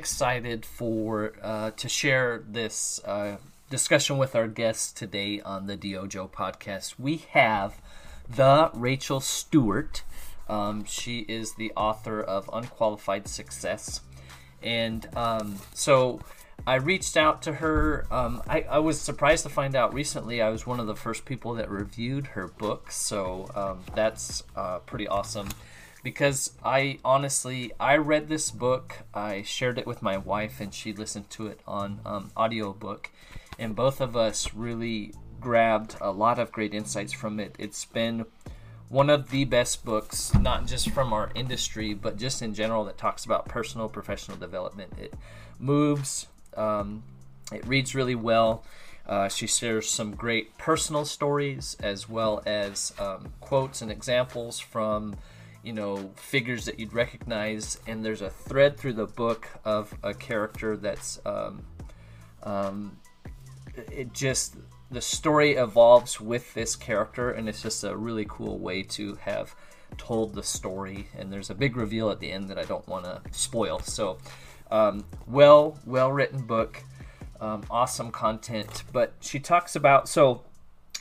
Excited for uh, to share this uh, discussion with our guests today on the DYOJO podcast. We have the Rachel Stewart. Um, she is the author of Unqualified Success, and um, so I reached out to her. Um, I, I, was surprised to find out recently I was one of the first people that reviewed her book, so um, that's uh, pretty awesome because I honestly I read this book. I shared it with my wife, and she listened to it on um, audiobook, and both of us really grabbed a lot of great insights from it. It's been one of the best books, not just from our industry, but just in general, that talks about personal professional development. It moves, um, it reads really well. Uh, she shares some great personal stories as well as um, quotes and examples from you know figures that you'd recognize and there's a thread through the book of a character that's um, um, it just the story evolves with this character and it's just a really cool way to have told the story and there's a big reveal at the end that i don't want to spoil so um, well well written book um, awesome content but she talks about so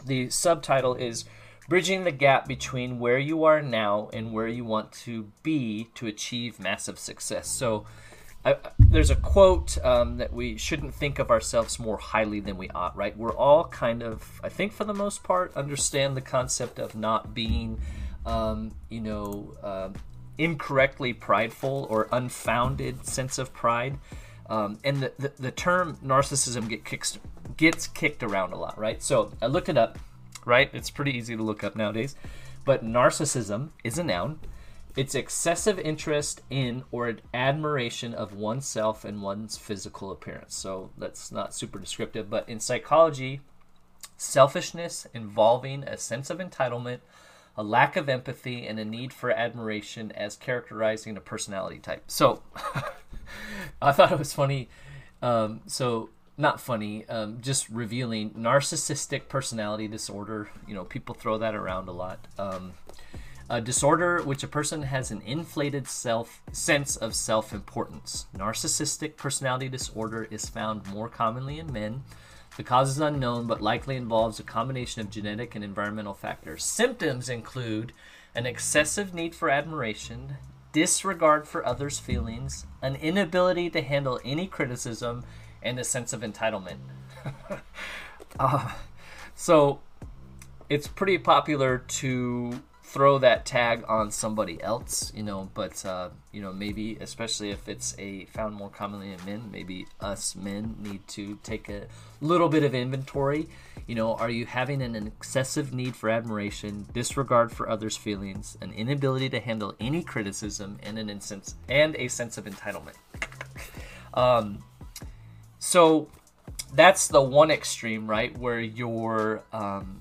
the subtitle is bridging the gap between where you are now and where you want to be to achieve massive success. So, I, there's a quote um, that we shouldn't think of ourselves more highly than we ought, right? We're all kind of, I think for the most part, understand the concept of not being, um, you know, uh, incorrectly prideful or unfounded sense of pride. Um, and the, the, the, term narcissism get kicks, gets kicked around a lot, right? So I looked it up right? It's pretty easy to look up nowadays. But narcissism is a noun. It's excessive interest in or admiration of oneself and one's physical appearance. So that's not super descriptive, but in psychology, selfishness involving a sense of entitlement, a lack of empathy, and a need for admiration as characterizing a personality type. So I thought it was funny. Um, so not funny, um, just revealing narcissistic personality disorder. You know, people throw that around a lot. Um, a disorder which a person has an inflated self sense of self-importance. Narcissistic personality disorder is found more commonly in men. The cause is unknown, but likely involves a combination of genetic and environmental factors. Symptoms include an excessive need for admiration, disregard for others' feelings, an inability to handle any criticism, and a sense of entitlement. uh, so it's pretty popular to throw that tag on somebody else, you know, but uh, you know, maybe especially if it's a found more commonly in men, maybe us men need to take a little bit of inventory. You know, are you having an excessive need for admiration, disregard for others' feelings, an inability to handle any criticism, and an instance and a sense of entitlement? Um, so that's the one extreme, right? Where you're um,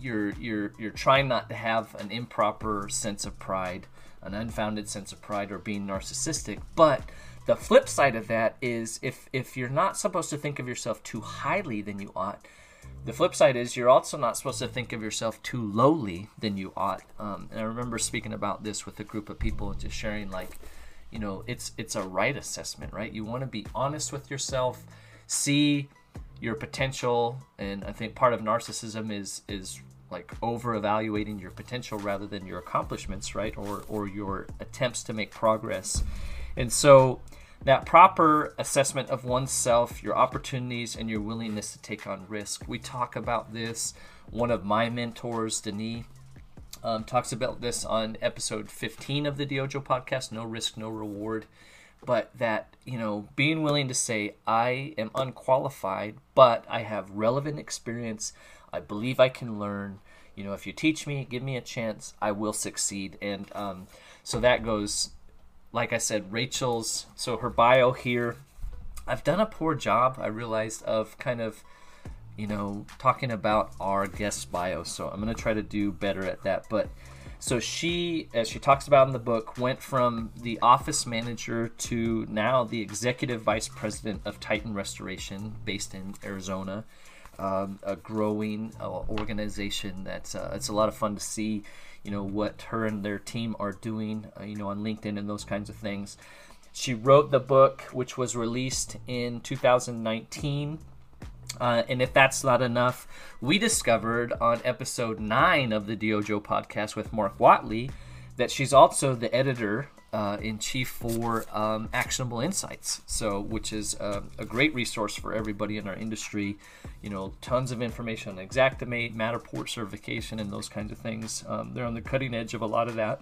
you're you're you're trying not to have an improper sense of pride, an unfounded sense of pride, or being narcissistic. But the flip side of that is if if you're not supposed to think of yourself too highly than you ought. The flip side is you're also not supposed to think of yourself too lowly than you ought. Um, and I remember speaking about this with a group of people just sharing like you know it's it's a right assessment right? You want to be honest with yourself see your potential and i think part of narcissism is is like over evaluating your potential rather than your accomplishments right? Or or your attempts to make progress. And so that proper assessment of oneself your opportunities and your willingness to take on risk. We talk about this. One of my mentors denis um, talks about this on episode 15 of the DYOJO podcast, No Risk, No Reward. But that, you know, being willing to say, I am unqualified, but I have relevant experience. I believe I can learn. You know, if you teach me, give me a chance, I will succeed. And um, so that goes, like I said, Rachel's, so her bio here. I've done a poor job, I realized, of kind of you know, talking about our guest bio. So I'm going to try to do better at that. But so she, as she talks about in the book, went from the office manager to now the executive vice president of Titan Restoration, based in Arizona. Um, a growing uh, organization that's uh, it's a lot of fun to see you know what her and their team are doing uh, you know on linkedin and those kinds of things She wrote the book, which was released in 2019. Uh, and if that's not enough, we discovered on episode nine of the DYOJO podcast with Mark Watley that she's also the editor uh, in chief for um, Actionable Insights, so which is uh, a great resource for everybody in our industry. You know, tons of information on Xactimate, Matterport certification, and those kinds of things. Um, they're on the cutting edge of a lot of that.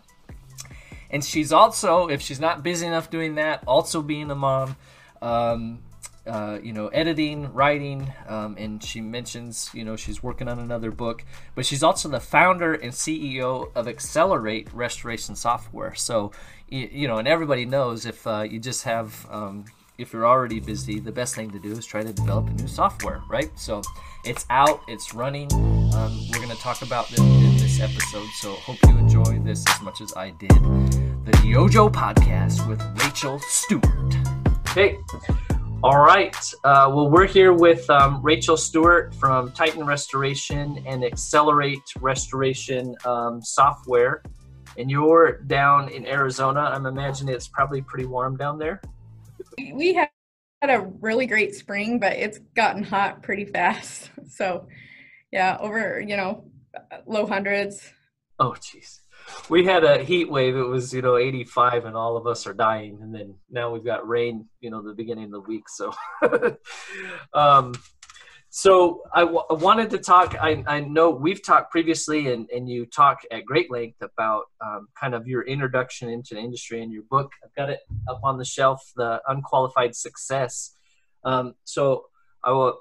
And she's also, if she's not busy enough doing that, also being a mom. Um, uh, you know, editing, writing, um, and she mentions, you know, she's working on another book. But she's also the founder and CEO of Xcelerate Restoration Software. So, you, you know, and everybody knows if uh, you just have, um, if you're already busy, the best thing to do is try to develop a new software, right? So, it's out, it's running. Um, we're going to talk about this in this episode. So, hope you enjoy this as much as I did. The DYOJO Podcast with Rachel Stewart. Hey. All right. Uh, well, we're here with um, Rachel Stewart from Titan Restoration and Xcelerate Restoration um, Software. And you're down in Arizona. I'm imagining it's probably pretty warm down there. We had a really great spring, but it's gotten hot pretty fast. So, yeah, over, you know, low hundreds. Oh, jeez we had a heat wave. It was you know 85, and all of us are dying. And then now we've got rain. You know, the beginning of the week. So, um, so I, w- I wanted to talk. I, I know we've talked previously, and, and you talk at great length about um, kind of your introduction into the industry and your book. I've got it up on the shelf, the unqualified success. Um, so I will,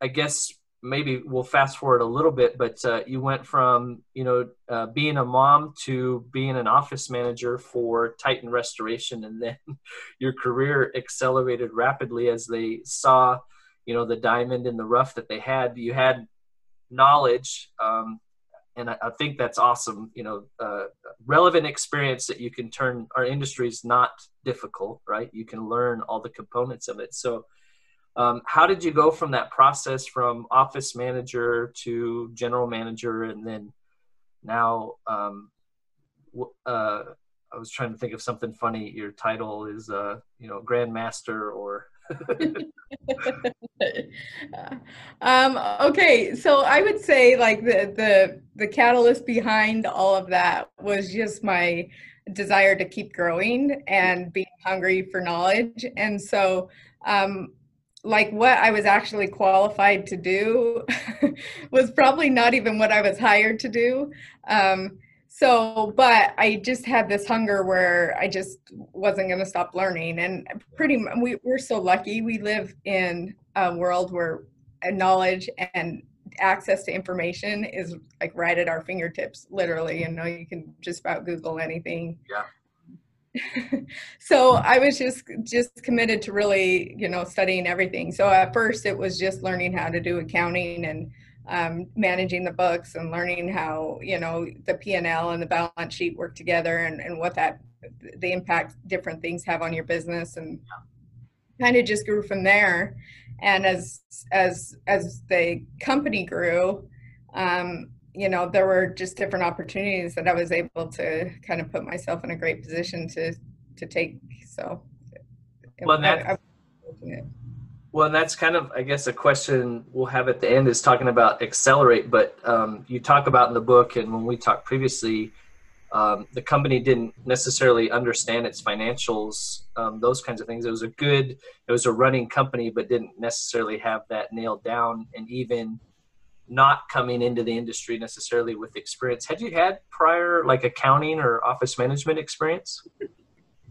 I guess maybe we'll fast forward a little bit, but uh, you went from you know uh, being a mom to being an office manager for Titan Restoration, and then your career accelerated rapidly as they saw you know the diamond in the rough that they had. You had knowledge, um, and I, I, think that's awesome. You know, uh, relevant experience that you can turn. Our industry is not difficult, right? You can learn all the components of it. So um, how did you go from that process from office manager to general manager and then now um, uh, I was trying to think of something funny. Your title is, uh, you know, grandmaster or. um, okay, so I would say like the the the catalyst behind all of that was just my desire to keep growing and being hungry for knowledge, and so um, like what I was actually qualified to do was probably not even what I was hired to do. Um, so, but I just had this hunger where I just wasn't going to stop learning. And pretty, we, we're so lucky. We live in a world where knowledge and access to information is like right at our fingertips, literally. You know, you can just about Google anything. Yeah. so I was just just committed to really, you know, studying everything. So at first it was just learning how to do accounting and um, managing the books and learning how, you know, the P&L and the balance sheet work together and, and what that the impact different things have on your business and kind of just grew from there. And as as as the company grew, um, you know there were just different opportunities that i was able to kind of put myself in a great position to to take so. Well that, I, I well that's kind of i guess a question we'll have at the end is talking about Xcelerate but um, you talk about in the book and when we talked previously um, the company didn't necessarily understand its financials um, those kinds of things. It was a good it was a running company but didn't necessarily have that nailed down. And even not coming into the industry necessarily with experience. Had you had prior like accounting or office management experience?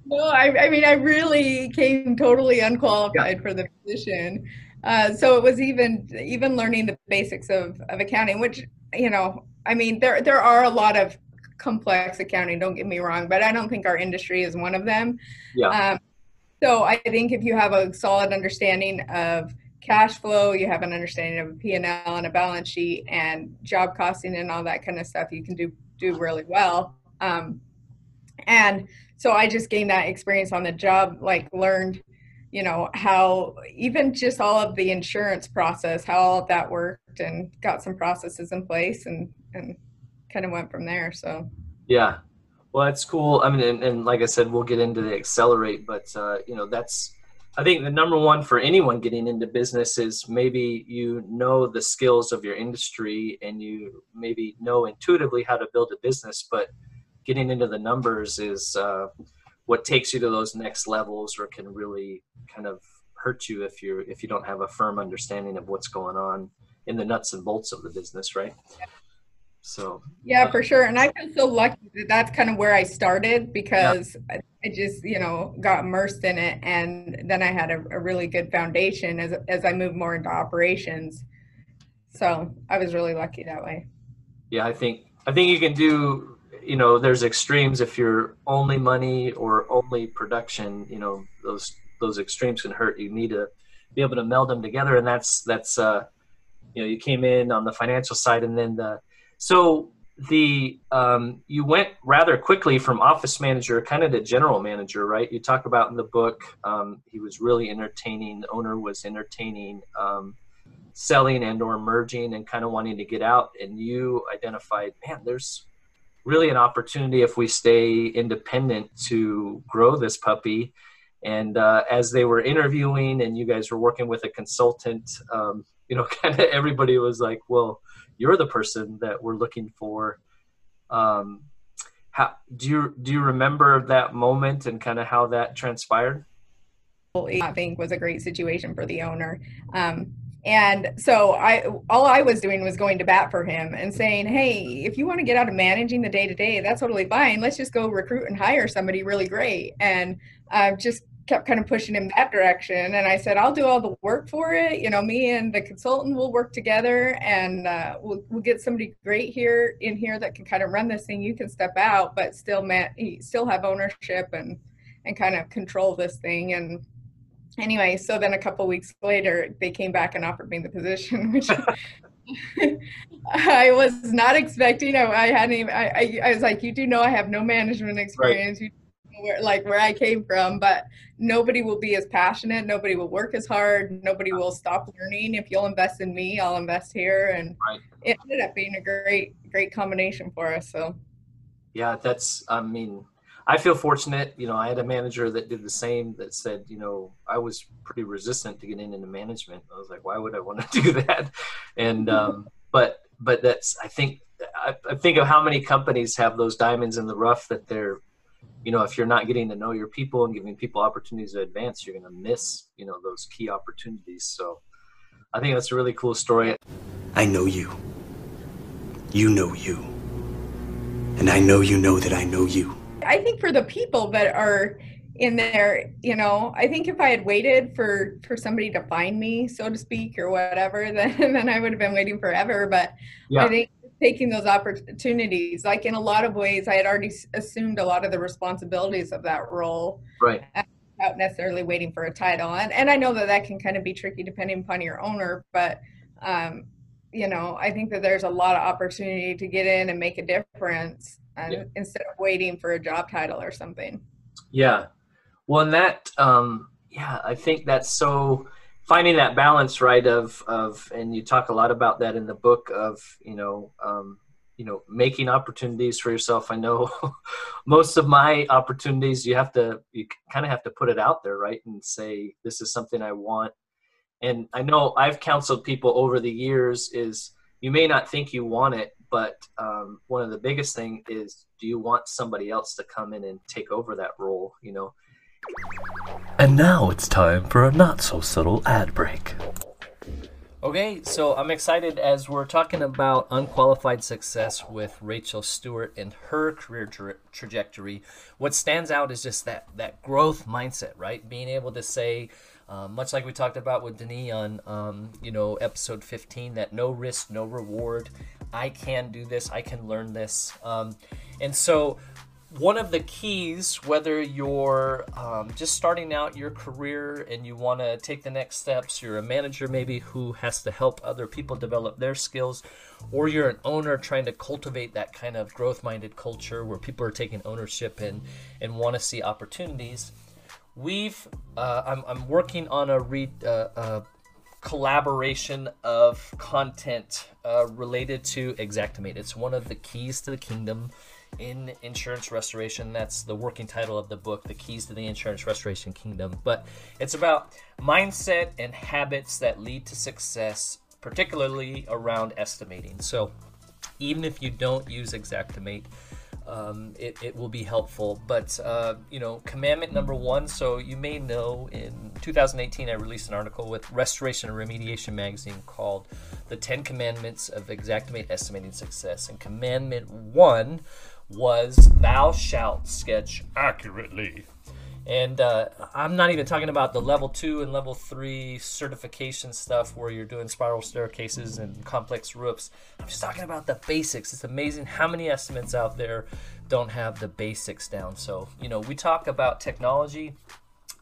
No, I, I mean, I really came totally unqualified yeah. for the position. Uh, so it was even even learning the basics of, of accounting, which you know, I mean, there there are a lot of complex accounting. Don't get me wrong, but I don't think our industry is one of them. Yeah. Um, so I think if you have a solid understanding of cash flow, you have an understanding of a P&L and a balance sheet and job costing and all that kind of stuff, you can do do really well. Um, and so I just gained that experience on the job, like learned, you know, how even just all of the insurance process, how all of that worked and got some processes in place and, and kind of went from there. So, yeah. Well, that's cool. I mean, and, and, like I said, we'll get into the Xcelerate, but uh, you know, that's I think the number one for anyone getting into business is maybe you know the skills of your industry and you maybe know intuitively how to build a business, but getting into the numbers is uh, what takes you to those next levels or can really kind of hurt you if you if you don't have a firm understanding of what's going on in the nuts and bolts of the business, right? So yeah, for sure. And I feel so lucky that that's kind of where I started because yeah. I just you know got immersed in it, and then I had a, a really good foundation as as I moved more into operations. So I was really lucky that way. Yeah, I think I think you can do. You know, there's extremes if you're only money or only production. You know, those those extremes can hurt. You need to be able to meld them together, and that's that's uh, you know, you came in on the financial side, and then the so the um, you went rather quickly from office manager kind of to general manager, right? You talk about in the book um, he was really entertaining. The owner was entertaining, um, selling and or merging, and kind of wanting to get out. And you identified, man, there's really an opportunity if we stay independent to grow this puppy. And uh, as they were interviewing, and you guys were working with a consultant, um, you know, kind of everybody was like, well you're the person that we're looking for. Um, how do you do you remember that moment and kind of how that transpired? I think was a great situation for the owner. Um, and so I all I was doing was going to bat for him and saying, "Hey, if you want to get out of managing the day to day, that's totally fine. Let's just go recruit and hire somebody really great." And uh, just kept kind of pushing him that direction and i said i'll do all the work for it you know me and the consultant will work together and uh, we'll, we'll get somebody great here in here that can kind of run this thing you can step out but still man, still have ownership and and kind of control this thing and anyway so then a couple weeks later they came back and offered me the position which I was not expecting. I, I hadn't even. I, I, I, was like, you do know I have no management experience. Right. Where like where I came from, but nobody will be as passionate, nobody will work as hard, nobody will stop learning. If you'll invest in me, I'll invest here. And right. it ended up being a great, great combination for us. So yeah, that's I mean, I feel fortunate. You know, I had a manager that did the same that said, you know, I was pretty resistant to getting into management. I was like, why would I want to do that? And um, but but that's I think I, I think of how many companies have those diamonds in the rough that they're you know if you're not getting to know your people and giving people opportunities to advance you're going to miss you know those key opportunities. So i think that's a really cool story. I know you. You know you. And i know you know that i know you. I think for the people that are in there you know i think if i had waited for for somebody to find me so to speak or whatever then then i would have been waiting forever. But yeah. i think taking those opportunities. Like in a lot of ways, I had already assumed a lot of the responsibilities of that role. Right. Without necessarily waiting for a title. And, and I know that that can kind of be tricky depending upon your owner, but, um, you know, I think that there's a lot of opportunity to get in and make a difference and, yeah. instead of waiting for a job title or something. Yeah. Well, and that, um, yeah, I think that's so finding that balance right of of and you talk a lot about that in the book of you know um, you know making opportunities for yourself. I know most of my opportunities you have to you kind of have to put it out there right and say this is something i want. And i know i've counseled people over the years is you may not think you want it but um, one of the biggest thing is do you want somebody else to come in and take over that role you know and now it's time for a not so subtle ad break. Okay, so I'm excited as we're talking about unqualified success with Rachel Stewart and her career tra- trajectory. What stands out is just that that growth mindset, right? Being able to say, um, much like we talked about with Denis on, um, you know, episode 15, that no risk, no reward. I can do this. I can learn this. Um, and so one of the keys, whether you're um, just starting out your career and you want to take the next steps, you're a manager maybe who has to help other people develop their skills, or you're an owner trying to cultivate that kind of growth minded culture where people are taking ownership and, and want to see opportunities. We've, uh, I'm, I'm working on a re, uh, uh, collaboration of content uh, related to Xactimate. It's one of the keys to the kingdom in insurance restoration. That's the working title of the book, The Keys to the Insurance Restoration Kingdom. But it's about mindset and habits that lead to success, particularly around estimating. So even if you don't use Xactimate, um, it, it will be helpful. But, uh, you know, commandment number one. So you may know in 2018, I released an article with Restoration and Remediation magazine called The 10 Commandments of Xactimate Estimating Success. And commandment one was, Thou shalt sketch accurately. And uh, I'm not even talking about the level two and level three certification stuff where you're doing spiral staircases and complex roofs. I'm just talking about the basics. It's amazing how many estimates out there don't have the basics down. So, you know, we talk about technology.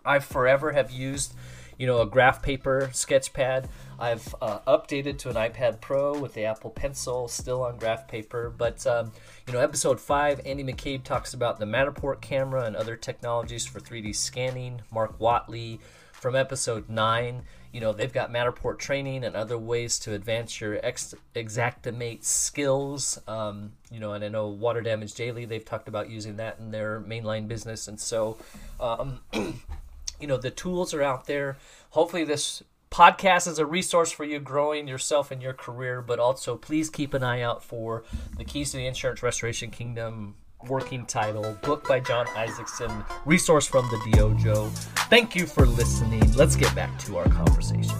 I forever have used, you know, a graph paper sketch pad. I've uh, updated to an iPad Pro with the Apple Pencil, still on graph paper. But um, you know, episode five, Andy McCabe talks about the Matterport camera and other technologies for 3D scanning. Mark Watley from episode nine, you know, they've got Matterport training and other ways to advance your ex- Xactimate skills. Um, you know, and I know Water Damage Daily, they've talked about using that in their mainline business. And so, um, you know, the tools are out there. Hopefully, this podcast is a resource for you growing yourself in your career, but also please keep an eye out for the Keys to the Insurance Restoration Kingdom working title, book by Jon Isaacson, resource from the DYOJO. Thank you for listening. Let's get back to our conversation.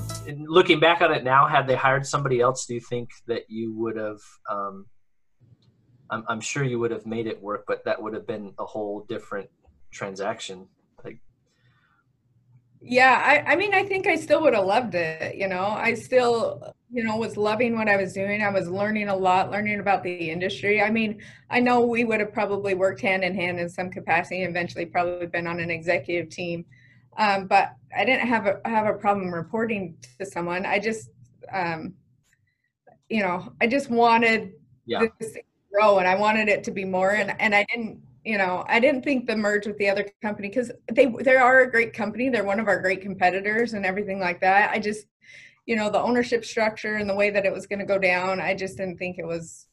Looking back on it now, had they hired somebody else, do you think that you would have? Um, I'm, I'm sure you would have made it work, but that would have been a whole different transaction. Yeah I, I mean i think i still would have loved it you know? I still you know was loving what i was doing. I was learning a lot learning about the industry. I mean i know we would have probably worked hand in hand in some capacity eventually probably been on an executive team um, but i didn't have a have a problem reporting to someone. I just um, you know i just wanted yeah. this to grow and i wanted it to be more and and i didn't you know i didn't think the merge with the other company because they they are a great company. They're one of our great competitors and everything like that. I just you know the ownership structure and the way that it was going to go down i just didn't think it was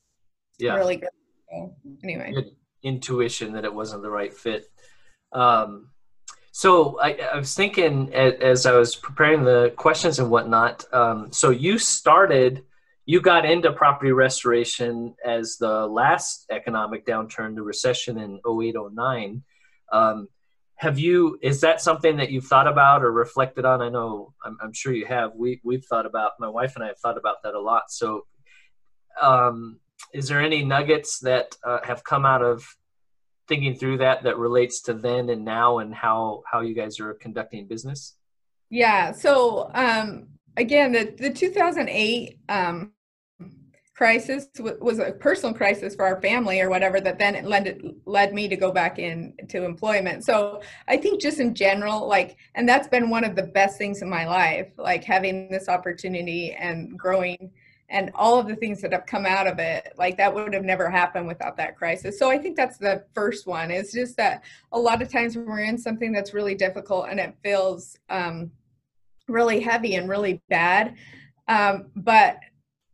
yeah. really good. So, anyway. Intuition that it wasn't the right fit. Um, so I, I, was thinking as, i was preparing the questions and whatnot um, so you started you got into property restoration as the last economic downturn, the recession in 08, 09. Um, have you, is that something that you've thought about or reflected on? I know, I'm, I'm, sure you have. We, we've thought about, my wife and I have thought about that a lot. So, um, is there any nuggets that uh, have come out of thinking through that that relates to then and now and how, how you guys are conducting business? Yeah. So, um, again, the, the 2008 um, crisis was a personal crisis for our family or whatever that then it led, led me to go back into employment. So i think just in general like and that's been one of the best things in my life like having this opportunity and growing and all of the things that have come out of it like that would have never happened without that crisis. So i think that's the first one it's just that a lot of times when we're in something that's really difficult and it feels um, really heavy and really bad um, but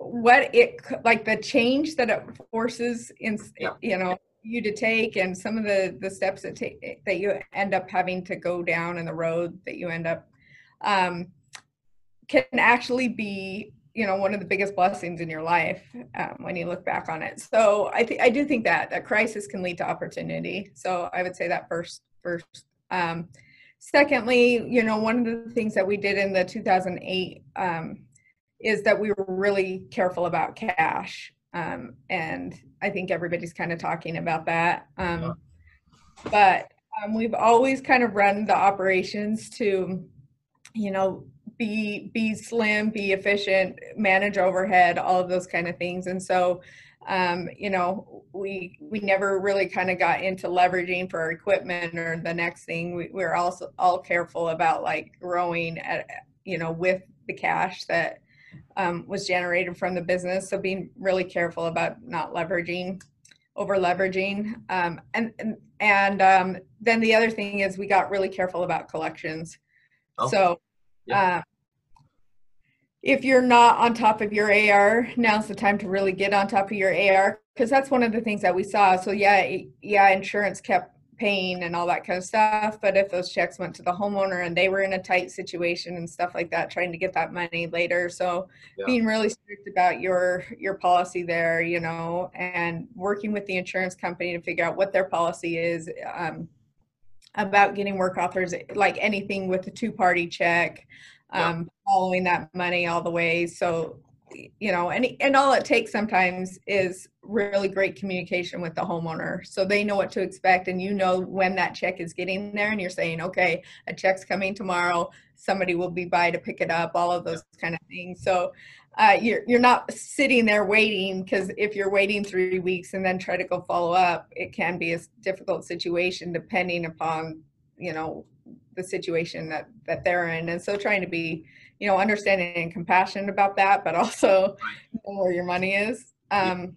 what it like the change that it forces in yeah. you know you to take and some of the the steps that take that you end up having to go down in the road that you end up um, can actually be you know one of the biggest blessings in your life um, when you look back on it so i think i do think that that crisis can lead to opportunity so i would say that first first um, secondly you know one of the things that we did in the 2008 um, is that we were really careful about cash. Um, and I think everybody's kind of talking about that. Um, yeah. But um, we've always kind of run the operations to, you know, be be slim, be efficient, manage overhead, all of those kind of things. And so, um, you know, we we never really kind of got into leveraging for our equipment or the next thing. We, we're also all careful about like growing at, you know, with the cash that um, was generated from the business. So being really careful about not leveraging, over leveraging. Um, and and, and um, then the other thing is we got really careful about collections. Oh, so yeah. uh, if you're not on top of your AR, now's the time to really get on top of your AR because that's one of the things that we saw. So yeah, yeah, insurance kept paying and all that kind of stuff, but if those checks went to the homeowner and they were in a tight situation and stuff like that, trying to get that money later, so Yeah. being really strict about your your policy there, you know, and working with the insurance company to figure out what their policy is. Um, about getting work authors like anything with a two-party check Yeah. um, following that money all the way so you know and and all it takes sometimes is really great communication with the homeowner. So they know what to expect and you know when that check is getting there and you're saying okay a check's coming tomorrow. Somebody will be by to pick it up all of those kind of things. So uh, you're you're not sitting there waiting because if you're waiting three weeks and then try to go follow up, it can be a difficult situation depending upon you know the situation that that they're in, and so trying to be you know understanding and compassionate about that, but also know where your money is. Um,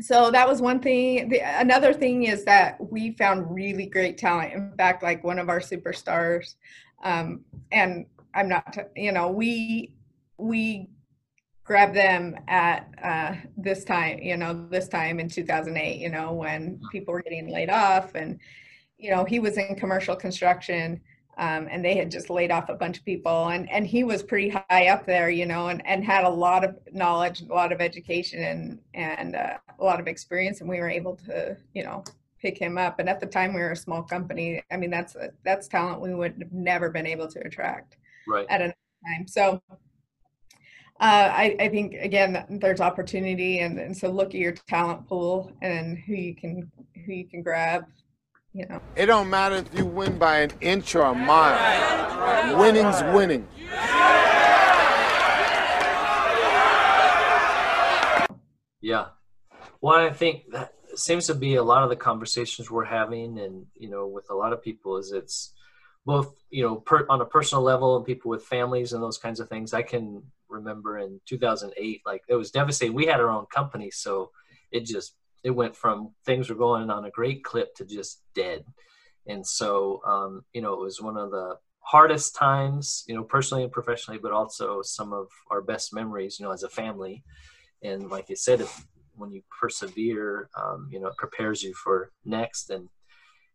so that was one thing. The, another thing is that we found really great talent. In fact, like one of our superstars, um, and I'm not, you know, we we grabbed them at uh, this time, you know, this time in 2008, you know, when people were getting laid off, and you know, he was in commercial construction. Um, and they had just laid off a bunch of people and, and he was pretty high up there you know and, and had a lot of knowledge a lot of education and and uh, a lot of experience and we were able to you know pick him up and at the time we were a small company. I mean that's that's talent we would have never been able to attract Right. at a time. So uh, I, I think again there's opportunity and, and so look at your talent pool and who you can who you can grab you know It don't matter if you win by an inch or a mile. Winning's winning. Yeah. Well, I think that seems to be a lot of the conversations we're having, and you know, with a lot of people, is it's both you know per, on a personal level and people with families and those kinds of things. I can remember in 2008, like it was devastating. We had our own company, so it just it went from things were going on a great clip to just dead, and so um, you know, it was one of the hardest times, you know, personally and professionally, but also some of our best memories, you know, as a family. And like you said if when you persevere um, you know it prepares you for next. And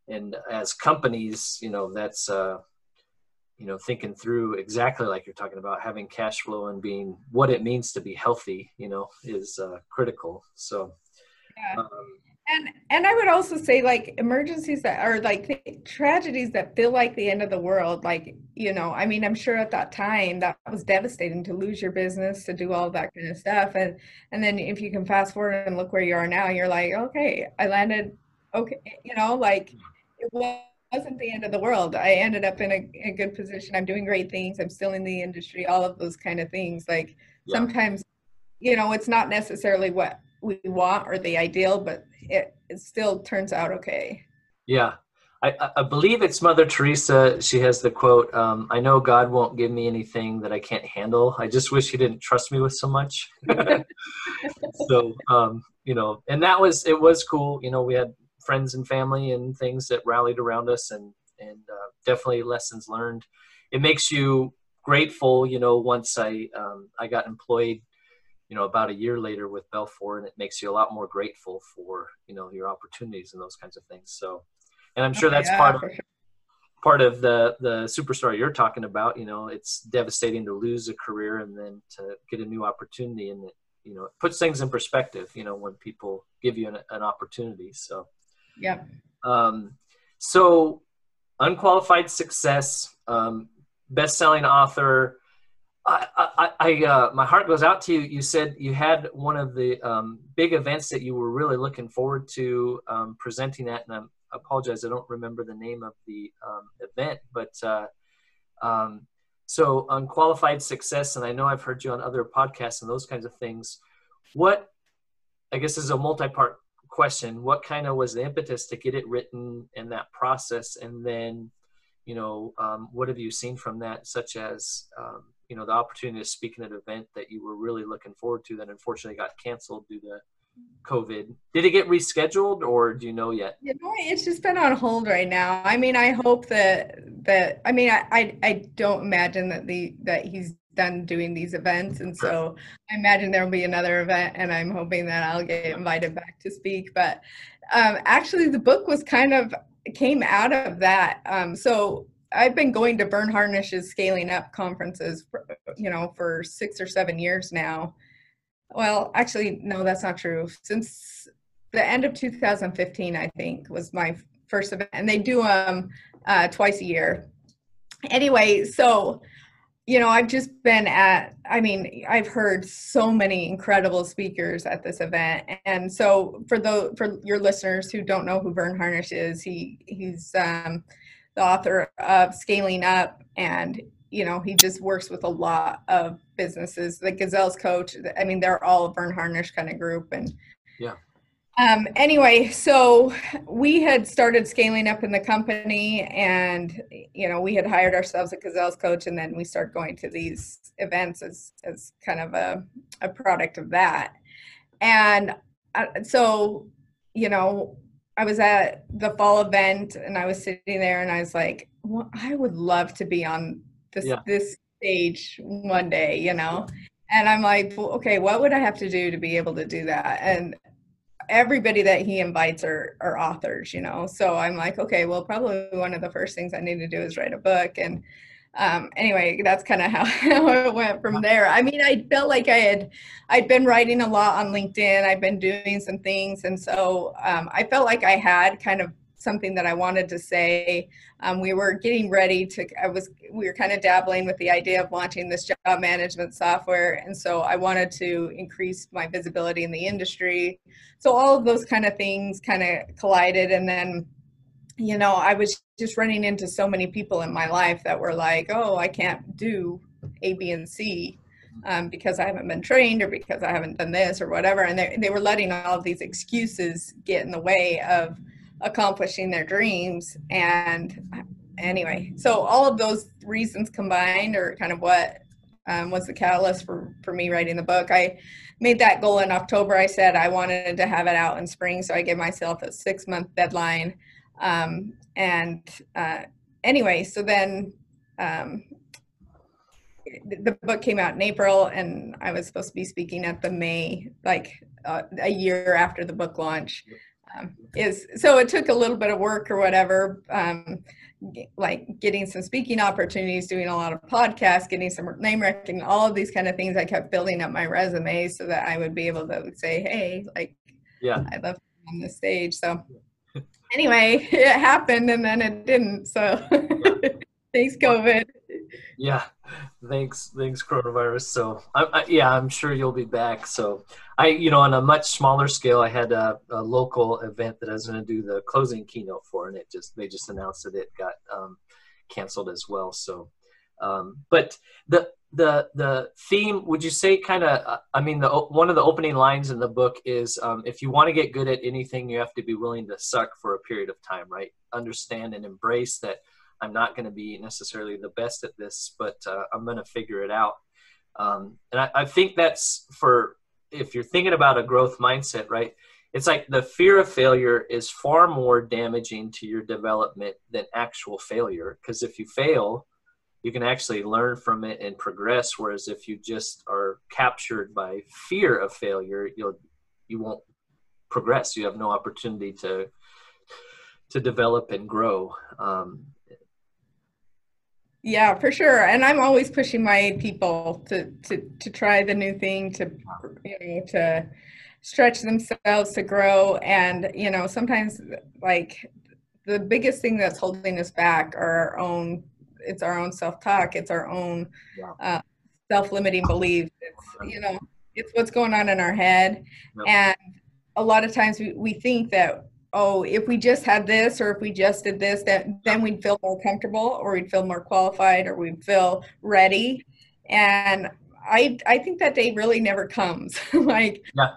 and as companies you know that's uh you know thinking through exactly like you're talking about having cash flow and being what it means to be healthy you know is uh, critical. So Yeah. um, And and I would also say like emergencies that are like th- tragedies that feel like the end of the world. Like you know, I mean, I'm sure at that time that was devastating to lose your business, to do all that kind of stuff, and and then if you can fast forward and look where you are now, you're like, okay, I landed, okay, you know, like it wasn't the end of the world. I ended up in a, a good position. I'm doing great things. I'm still in the industry. All of those kind of things. Like Yeah. sometimes, you know, it's not necessarily what we want or the ideal, but it, it still turns out okay. Yeah. I, I- believe it's Mother Teresa. She has the quote, um, I know God won't give me anything that I can't handle. I just wish he didn't trust me with so much. so, um, you know, and that was, it was cool. You know, we had friends and family and things that rallied around us and, and uh, definitely lessons learned. It makes you grateful, you know, once I, um, I got employed, you know, about a year later with BELFOR and it makes you a lot more grateful for, you know, your opportunities and those kinds of things. So, and I'm sure that's Oh, Yeah, part of sure. part of the the superstar you're talking about. You know, it's devastating to lose a career and then to get a new opportunity, and it, you know, it puts things in perspective. You know, when people give you an, an opportunity. So, yeah. um, so unqualified success, um, best-selling author. I, I, uh, my heart goes out to you. You said you had one of the um, big events that you were really looking forward to um, presenting at, and I apologize, I don't remember the name of the um, event, but uh, um, so unqualified success, and I know I've heard you on other podcasts and those kinds of things. What I guess is a multi-part question. What kind of was the impetus to get it written and that process, and then you know um, what have you seen from that, such as um, you know the opportunity to speak at an event that you were really looking forward to that unfortunately got canceled due to COVID. Did it get rescheduled, or do you know yet? You know, it's just been on hold right now. I mean, I hope that that I mean, I I, I don't imagine that the that he's done doing these events. And so I imagine there will be another event, and I'm hoping that I'll get invited back to speak. But um, actually, the book was kind of came out of that. Um, so I've been going to Verne Harnish's Scaling Up conferences, for, you know, for six or seven years now. Well, actually, no, that's not true. Since the end of 2015, I think was my first event, and they do them uh, twice a year. Anyway, so you know, I've just been at, I mean, I've heard so many incredible speakers at this event. And so for the, for your listeners who don't know who Verne Harnish is, he, he's um, the author of Scaling Up and, you know, he just works with a lot of businesses, the Gazelles Coach. I mean, they're all a Verne Harnish kind of group. And yeah. Um, anyway, so we had started scaling up in the company, and you know, we had hired ourselves a Gazelles coach, and then we started going to these events as as kind of a a product of that. And uh, so, you know, I was at the fall event, and I was sitting there, and I was like, well, I would love to be on this yeah. this stage one day, you know. And I'm like, well, okay, what would I have to do to be able to do that? And everybody that he invites are, are authors, you know. So I'm like, okay, well, probably one of the first things I need to do is write a book. And um, anyway, that's kind of how, how it went from there. I mean, I felt like I had, I'd been writing a lot on LinkedIn. I've been doing some things. And so um, I felt like I had kind of something that I wanted to say. Um, we were getting ready to, I was, we were kind of dabbling with the idea of launching this job management software. And so I wanted to increase my visibility in the industry. So all of those kind of things kind of collided. And then, you know, I was just running into so many people in my life that were like, oh, I can't do A, B, and C. Um, because I haven't been trained or because I haven't done this or whatever. And they, they were letting all of these excuses get in the way of accomplishing their dreams. And anyway, so all of those reasons combined are kind of what um, was the catalyst for, for me writing the book. I made that goal in October. I said I wanted to have it out in spring, so I gave myself a six month deadline. Um, and uh, anyway, so then um, the book came out in April, and I was supposed to be speaking at the May, like uh, a year after the book launch um, is so it took a little bit of work or whatever um, like getting some speaking opportunities doing a lot of podcasts getting some name recognition all of these kind of things i kept building up my resume so that i would be able to say hey like yeah. I love on the stage so anyway it happened and then it didn't so thanks covid. yeah thanks thanks coronavirus. So I, I, yeah i'm sure you'll be back. So i you know on a much smaller scale i had a, a local event that i was going to do the closing keynote for and it just they just announced that it got um, canceled as well. So um, but the the the theme would you say kind of uh, i mean the one of the opening lines in the book is um, if you want to get good at anything you have to be willing to suck for a period of time right understand and embrace that I'm not going to be necessarily the best at this, but uh, I'm going to figure it out. Um, and I, I think that's for if you're thinking about a growth mindset, right? It's like the fear of failure is far more damaging to your development than actual failure. Because if you fail, you can actually learn from it and progress. Whereas if you just are captured by fear of failure, you'll you won't progress. You have no opportunity to to develop and grow. Um, yeah, for sure. And I'm always pushing my people to to to try the new thing, to you know, to stretch themselves, to grow. And you know, sometimes like the biggest thing that's holding us back are our own. It's our own self-talk. It's our own uh, self-limiting beliefs. It's you know, it's what's going on in our head. And a lot of times we, we think that oh, if we just had this or if we just did this, that then we'd feel more comfortable or we'd feel more qualified or we'd feel ready. And I I think that day really never comes. like yeah.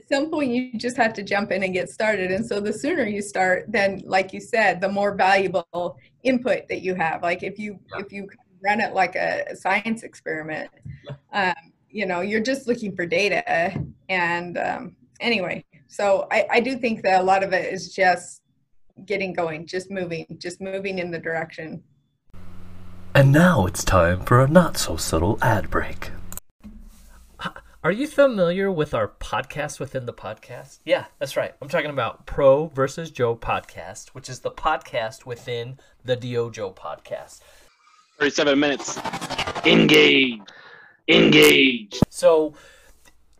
At some point you just have to jump in and get started. And so the sooner you start, then like you said, the more valuable input that you have. Like if you yeah. if you run it like a, a science experiment, um, you know, you're just looking for data. And um, anyway, so I, I do think that a lot of it is just getting going, just moving, just moving in the direction. And now it's time for a not so subtle ad break. Are you familiar with our podcast within the podcast? Yeah, that's right. I'm talking about Pro versus Joe podcast, which is the podcast within the DYOJO podcast. 37 minutes. Engage. Engage. So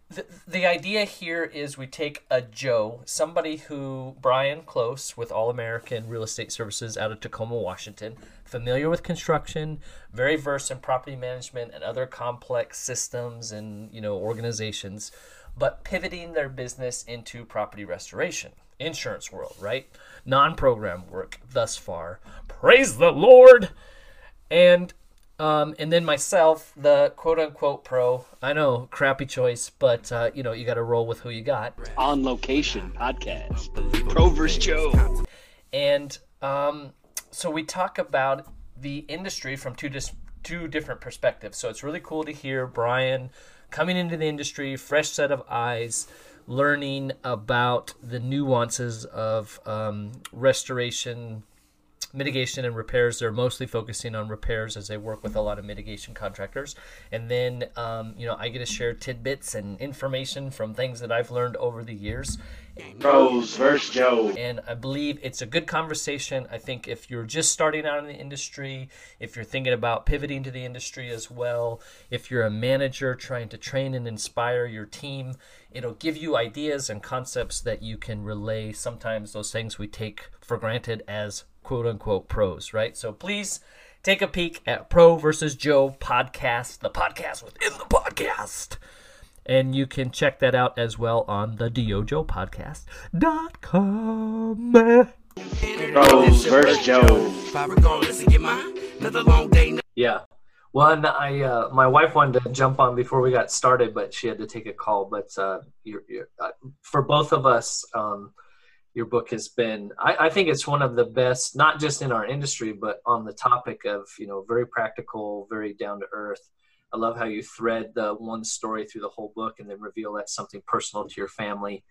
the, the idea here is we take a Joe, somebody who Brian Close with All American Real Estate Services out of Tacoma, Washington, familiar with construction, very versed in property management and other complex systems and you know organizations, but pivoting their business into property restoration, insurance world, right? Non-program work thus far. Praise the Lord. And um, and then myself, the quote unquote pro. I know, crappy choice, but uh, you know, you got to roll with who you got. On location podcast. Pro versus Joe. And um, so we talk about the industry from two dis- two different perspectives. So it's really cool to hear Brian coming into the industry, fresh set of eyes, learning about the nuances of um, restoration mitigation and repairs. They're mostly focusing on repairs as they work with a lot of mitigation contractors. And then, um, you know, I get to share tidbits and information from things that I've learned over the years. Pros versus Joe. And I believe it's a good conversation. I think if you're just starting out in the industry, if you're thinking about pivoting to the industry as well, if you're a manager trying to train and inspire your team, it'll give you ideas and concepts that you can relay. Sometimes those things we take for granted as quote unquote pros, right? So please take a peek at Pro versus Joe podcast, the podcast within the podcast. And you can check that out as well on the DYOJO podcast.com. Yeah. One, I uh, my wife wanted to jump on before we got started, but she had to take a call. But uh, you're, you're, uh, for both of us, um, your book has been I, I, think it's one of the best not just in our industry but on the topic of you know very practical very down to earth i love how you thread the one story through the whole book and then reveal that something personal to your family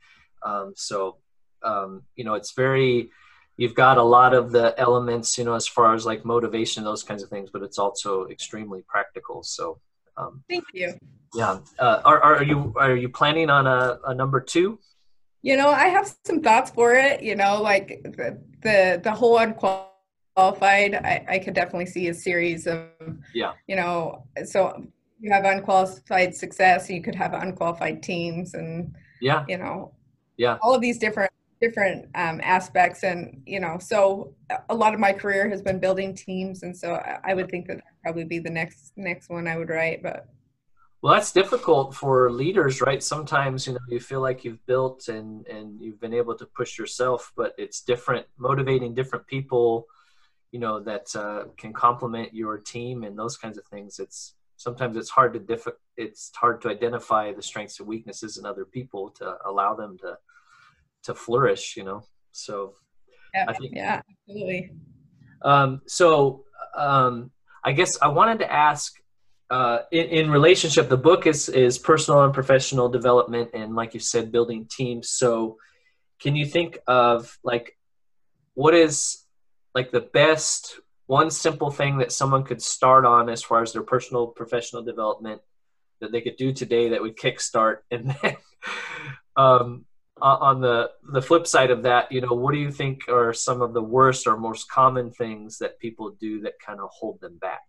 um, so um, you know it's very you've got a lot of the elements you know as far as like motivation those kinds of things but it's also extremely practical so um, thank you yeah uh, are, are you are you planning on a, a number two you know, I have some thoughts for it. You know, like the the, the whole unqualified. I, I could definitely see a series of. Yeah. You know, so you have unqualified success. You could have unqualified teams, and yeah, you know, yeah, all of these different different um, aspects, and you know, so a lot of my career has been building teams, and so I, I would think that probably be the next next one I would write, but. Well, that's difficult for leaders, right? Sometimes you know you feel like you've built and and you've been able to push yourself, but it's different, motivating different people, you know, that uh, can complement your team and those kinds of things. It's sometimes it's hard to diff- it's hard to identify the strengths and weaknesses in other people to allow them to to flourish. You know, so yeah, I think yeah, absolutely. Um, so um, I guess I wanted to ask uh, in, in, relationship, the book is is personal and professional development, and like you said, building teams. So, can you think of like what is like the best one simple thing that someone could start on as far as their personal professional development that they could do today that would kickstart, and then um, on the the flip side of that, you know, what do you think are some of the worst or most common things that people do that kind of hold them back?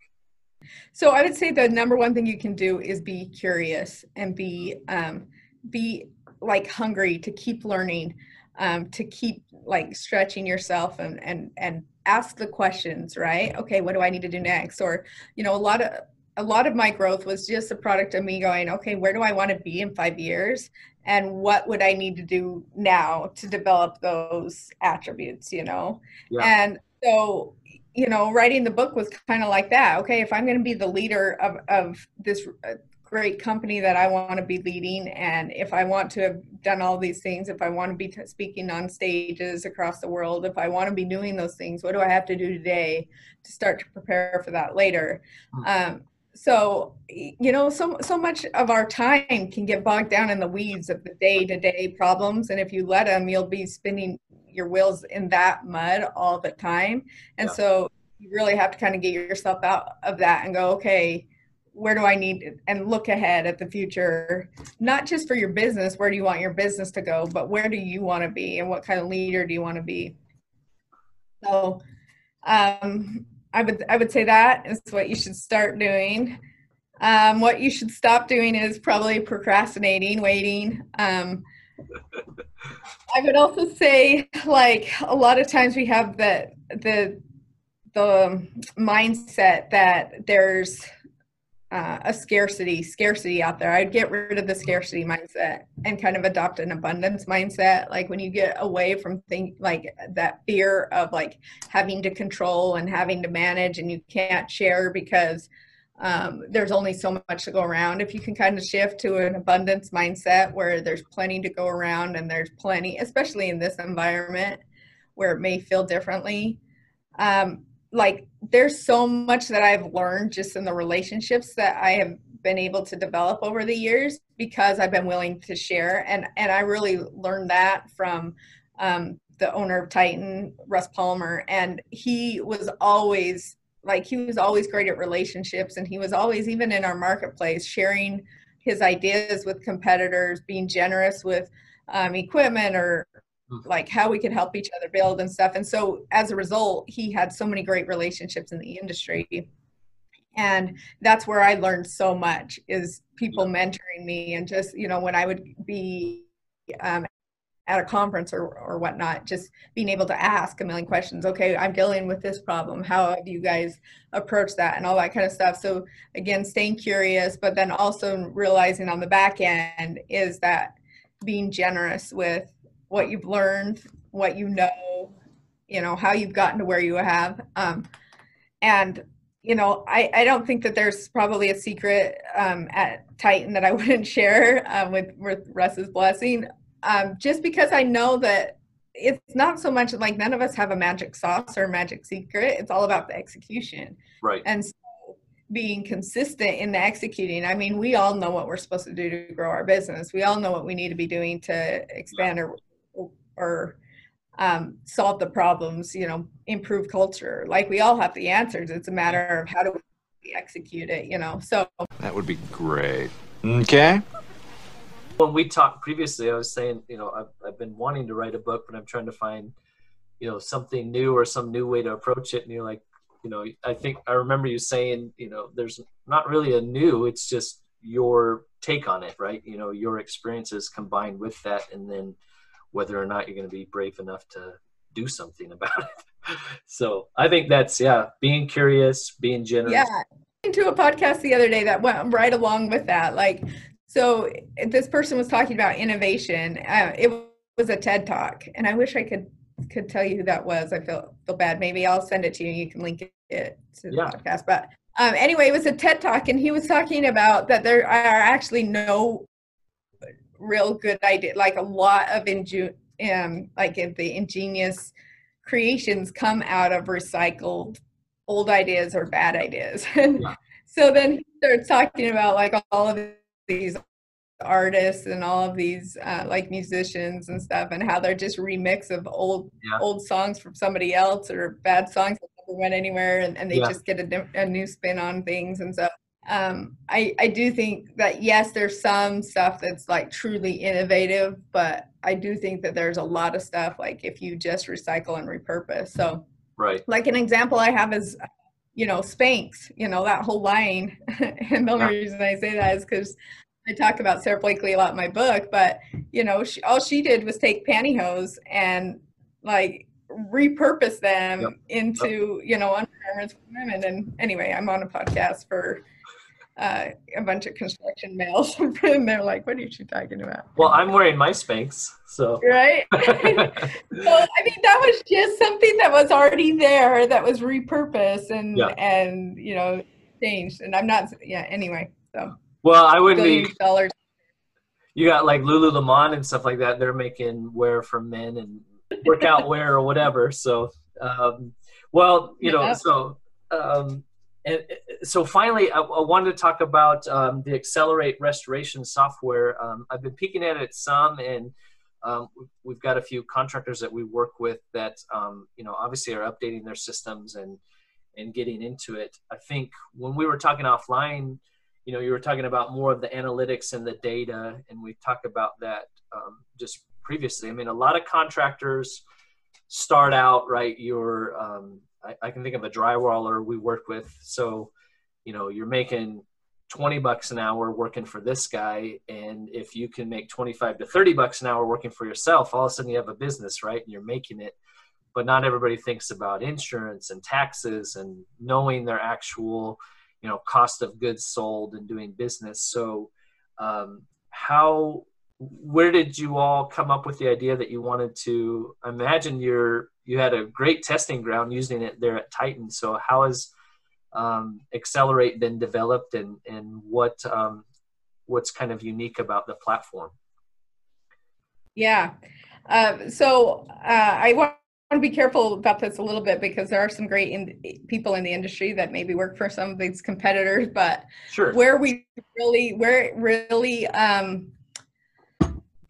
So I would say the number one thing you can do is be curious and be um, be like hungry to keep learning, um, to keep like stretching yourself and and and ask the questions. Right? Okay, what do I need to do next? Or you know, a lot of a lot of my growth was just a product of me going, okay, where do I want to be in five years? And what would I need to do now to develop those attributes, you know? Yeah. And so you know, writing the book was kind of like that. Okay, if I'm going to be the leader of, of this uh, great company that I want to be leading, and if I want to have done all these things, if I want to be t- speaking on stages across the world, if I want to be doing those things, what do I have to do today to start to prepare for that later? Hmm. Um, so you know so so much of our time can get bogged down in the weeds of the day-to-day problems and if you let them you'll be spinning your wheels in that mud all the time and yeah. so you really have to kind of get yourself out of that and go, okay, where do I need and look ahead at the future, not just for your business, where do you want your business to go, but where do you want to be and what kind of leader do you want to be? So um, I would I would say that is what you should start doing. Um, what you should stop doing is probably procrastinating, waiting. Um, I would also say, like a lot of times we have the the the mindset that there's uh, a scarcity scarcity out there. I'd get rid of the scarcity mindset and kind of adopt an abundance mindset. Like when you get away from think like that fear of like having to control and having to manage and you can't share because um, there's only so much to go around if you can kind of shift to an abundance mindset where there's plenty to go around and there's plenty especially in this environment where it may feel differently um, like there's so much that I've learned just in the relationships that I have been able to develop over the years because I've been willing to share. And and I really learned that from um, the owner of Titan, Russ Palmer, and he was always like he was always great at relationships. And he was always even in our marketplace sharing his ideas with competitors, being generous with um, equipment or like how we could help each other build and stuff. And so as a result, he had so many great relationships in the industry. And that's where I learned so much is people mentoring me and just, you know, when I would be um, at a conference or, or whatnot, just being able to ask a million questions. Okay, I'm dealing with this problem. How have you guys approached that and all that kind of stuff? So again, staying curious, but then also realizing on the back end is that being generous with what you've learned, what you know, you know, how you've gotten to where you have. Um, and, you know, I, I don't think that there's probably a secret um, at Titan that I wouldn't share um, with, with Russ's blessing. Um, just because I know that it's not so much like none of us have a magic sauce or a magic secret. It's all about the execution. Right. And so being consistent in the executing. I mean, we all know what we're supposed to do to grow our business. We all know what we need to be doing to expand yeah. our or um, solve the problems, you know, improve culture. Like we all have the answers. It's a matter of how do we execute it, you know. So that would be great. Okay. When we talked previously, I was saying, you know, I've, I've been wanting to write a book, but I'm trying to find, you know, something new or some new way to approach it. And you're like, you know, I think I remember you saying, you know, there's not really a new, it's just your take on it, right? You know, your experiences combined with that, and then whether or not you're going to be brave enough to do something about it. so I think that's yeah, being curious, being generous. Yeah, into a podcast the other day that went right along with that. Like, so this person was talking about innovation. Uh, it was a TED talk, and I wish I could could tell you who that was. I feel feel bad. Maybe I'll send it to you. You can link it to the yeah. podcast. But um, anyway, it was a TED talk, and he was talking about that there are actually no real good idea like a lot of inju- um like the ingenious creations come out of recycled old ideas or bad ideas yeah. so then he starts talking about like all of these artists and all of these uh, like musicians and stuff and how they're just remix of old yeah. old songs from somebody else or bad songs that never went anywhere and, and they yeah. just get a, a, new spin on things and so um, I, I do think that yes, there's some stuff that's like truly innovative, but I do think that there's a lot of stuff like if you just recycle and repurpose. So, right, like an example I have is, you know, Spanx. You know that whole line, and the only yeah. reason I say that is because I talk about Sara Blakely a lot in my book. But you know, she, all she did was take pantyhose and like repurpose them yep. into you know undergarments for women. And anyway, I'm on a podcast for uh, a bunch of construction males, and they're like, "What are you talking about?" Well, I'm wearing my Spanx, so right. so I mean, that was just something that was already there, that was repurposed and yeah. and you know changed. And I'm not, yeah. Anyway, so well, I wouldn't be dollars. You got like Lululemon and stuff like that. They're making wear for men and workout wear or whatever. So, um, well, you know, so um, and so finally, I, I, wanted to talk about um, the Xcelerate Restoration software. Um, I've been peeking at it some, and um, we've got a few contractors that we work with that um, you know obviously are updating their systems and and getting into it. I think when we were talking offline, you know, you were talking about more of the analytics and the data, and we talked about that um, just previously. I mean, a lot of contractors start out right. You're, um, I, I can think of a drywaller we work with. So, you know, you're making 20 bucks an hour working for this guy and if you can make 25 to 30 bucks an hour working for yourself all of a sudden you have a business right and you're making it but not everybody thinks about insurance and taxes and knowing their actual you know cost of goods sold and doing business so um, how where did you all come up with the idea that you wanted to imagine you're you had a great testing ground using it there at titan. So how has um, Xcelerate been developed and and what um, what's kind of unique about the platform? Yeah. Uh, so uh, i want to be careful about this a little bit because there are some great in, people in the industry that maybe work for some of these competitors but sure. where we really where it really um,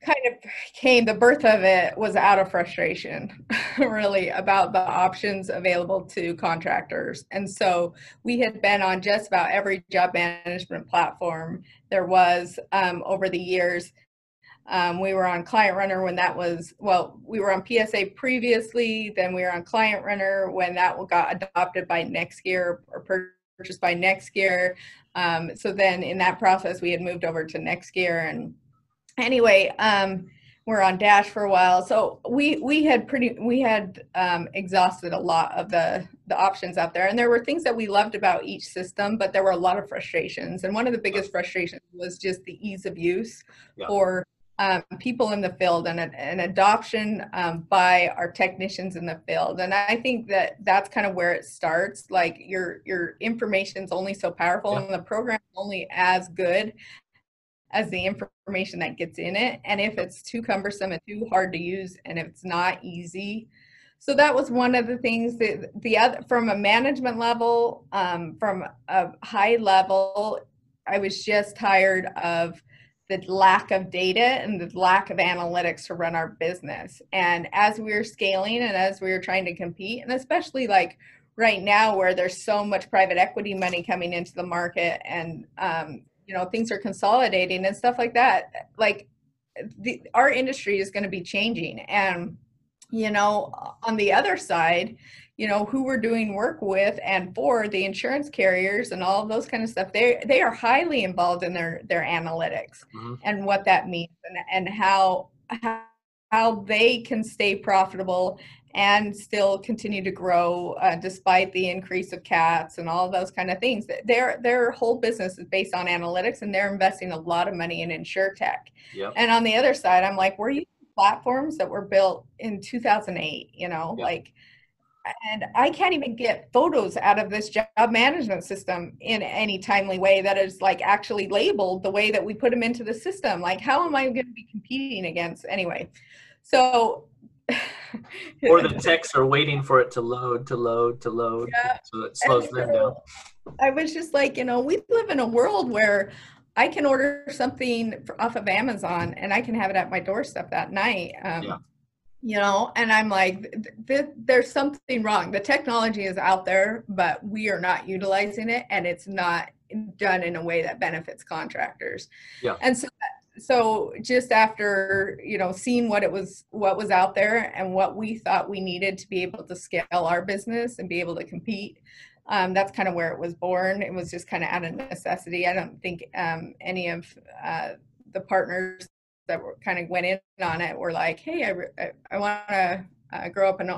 kind of came the birth of it was out of frustration really about the options available to contractors. And so we had been on just about every job management platform there was um, over the years. Um, we were on ClientRunner when that was well we were on psa previously then we were on ClientRunner when that got adopted by next NextGear or purchased by NextGear. Um, so then in that process we had moved over to next NextGear and anyway, um, we're on Dash for a while, so we we had pretty we had um, exhausted a lot of the the options out there, and there were things that we loved about each system, but there were a lot of frustrations, and one of the biggest frustrations was just the ease of use yeah. for um, people in the field and an adoption um, by our technicians in the field. And I think that that's kind of where it starts. Like your your information is only so powerful, yeah. and the program is only as good as the information that gets in it. And if it's too cumbersome and too hard to use and if it's not easy. So that was one of the things that the other from a management level um, from a high level i was just tired of the lack of data and the lack of analytics to run our business. And as we were scaling and as we were trying to compete and especially like right now where there's so much private equity money coming into the market and um, you know things are consolidating and stuff like that like the, our industry is going to be changing and you know on the other side you know who we're doing work with and for the insurance carriers and all of those kind of stuff they they are highly involved in their their analytics mm-hmm. and what that means and, and how how how they can stay profitable and still continue to grow uh, despite the increase of cats and all those kind of things. Their their whole business is based on analytics, and they're investing a lot of money in insurtech. Yep. And on the other side, I'm like, we're using platforms that were built in 2008. You know, yep. like. And I can't even get photos out of this job management system in any timely way that is like actually labeled the way that we put them into the system. Like, how am I going to be competing against anyway? So or the techs are waiting for it to load, to load, to load, yeah. so it slows and them down. I was just like, you know, we live in a world where I can order something off of Amazon and I can have it at my doorstep that night. Um, yeah. You know, and I'm like, th- th- there's something wrong. The technology is out there, but we are not utilizing it, and it's not done in a way that benefits contractors. Yeah. And so so just after you know seeing what it was what was out there and what we thought we needed to be able to scale our business and be able to compete um, that's kind of where it was born it was just kind of out of necessity i don't think um, any of uh, the partners that were kind of went in on it were like hey i, I want to uh, grow up and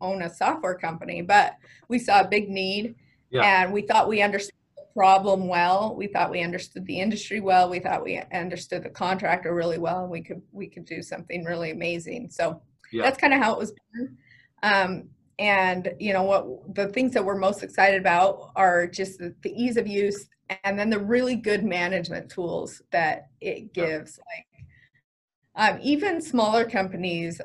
own a software company but we saw a big need yeah. and we thought we understood problem well. We thought we understood the industry well. We thought we understood the contractor really well, and we could we could do something really amazing. So yeah. that's kind of how it was born. Um, and you know what the things that we're most excited about are just the, the ease of use and then the really good management tools that it gives like um, even smaller companies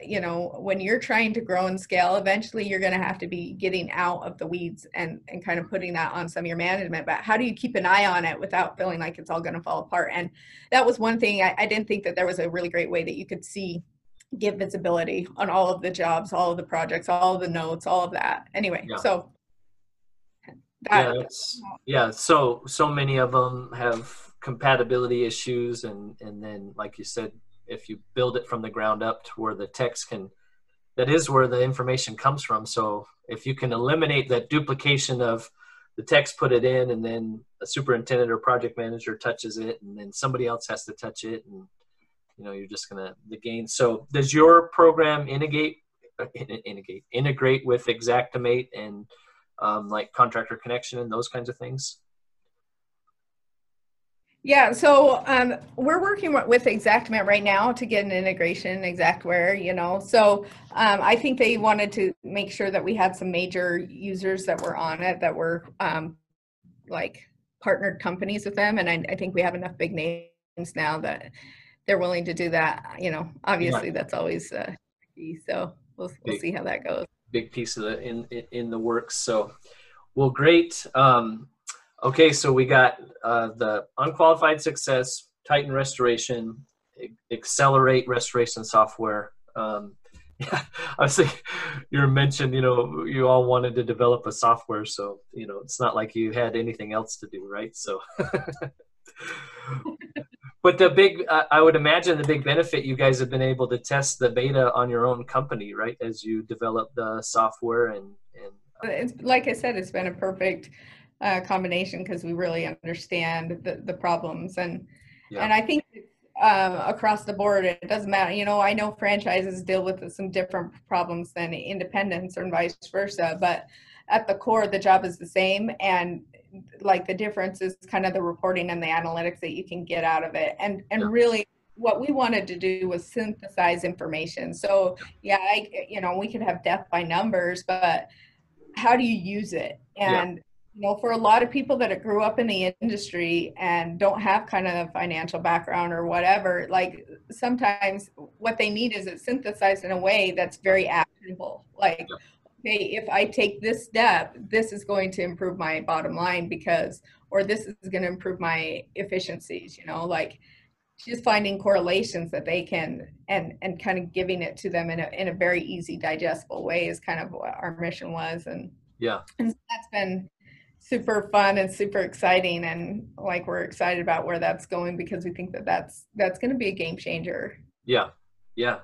you know when you're trying to grow and scale eventually you're going to have to be getting out of the weeds and and kind of putting that on some of your management but how do you keep an eye on it without feeling like it's all going to fall apart and that was one thing I, I didn't think that there was a really great way that you could see give visibility on all of the jobs all of the projects all of the notes all of that anyway yeah. so yeah, it's, yeah. So so many of them have compatibility issues, and and then like you said, if you build it from the ground up to where the techs can, that is where the information comes from. So if you can eliminate that duplication of the techs, put it in, and then a superintendent or project manager touches it, and then somebody else has to touch it, and you know you're just gonna the gain. So does your program integrate uh, integrate integrate with Xactimate and um, like contractor connection and those kinds of things? Yeah, so um, we're working with Xactimate right now to get an integration, Xactware, you know. So um, I think they wanted to make sure that we had some major users that were on it that were um, like partnered companies with them. And I, I, think we have enough big names now that they're willing to do that. You know, obviously right. that's always uh, key. So we'll, we'll see how that goes. Big piece of the in, in the works. So, well, great. Um, Okay, so we got uh, the unqualified success, Titan restoration, Xcelerate restoration software. Um, yeah, I was thinking, you mentioned, you know, you all wanted to develop a software, so you know, it's not like you had anything else to do, right? So, but the big, I would imagine the big benefit you guys have been able to test the beta on your own company, right? As you develop the software and and. It's like I said, it's been a perfect uh, combination because we really understand the, the problems and yeah. and I think um, across the board it doesn't matter. You know, I know franchises deal with some different problems than independents and vice versa, but at the core the job is the same and like the difference is kind of the reporting and the analytics that you can get out of it and and yeah. really what we wanted to do was synthesize information so yeah I, you know we could have death by numbers but how do you use it and you know for a lot of people that grew up in the industry and don't have kind of a financial background or whatever like sometimes what they need is it synthesized in a way that's very actionable. Like okay if i take this step this is going to improve my bottom line because or this is going to improve my efficiencies you know like just finding correlations that they can and and kind of giving it to them in a, in a very easy digestible way is kind of what our mission was. And yeah. and that's been super fun and super exciting and like we're excited about where that's going because we think that that's that's going to be a game changer. Yeah. Yeah.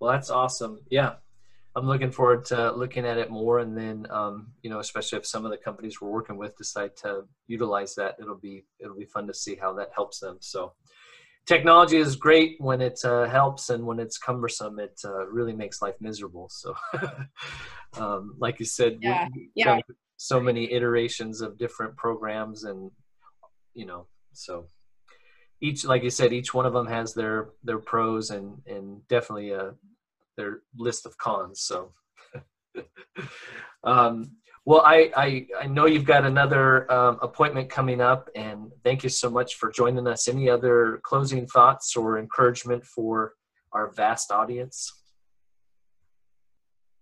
Well that's awesome. Yeah. I'm looking forward to looking at it more and then um, you know especially if some of the companies we're working with decide to utilize that it'll be it'll be fun to see how that helps them. So technology is great when it uh, helps and when it's cumbersome it uh, really makes life miserable. So um, like you said yeah, yeah so many iterations of different programs and you know so each like you said each one of them has their their pros and and definitely a uh, their list of cons so. Um, well I, I i know you've got another um, appointment coming up and thank you so much for joining us. Any other closing thoughts or encouragement for our vast audience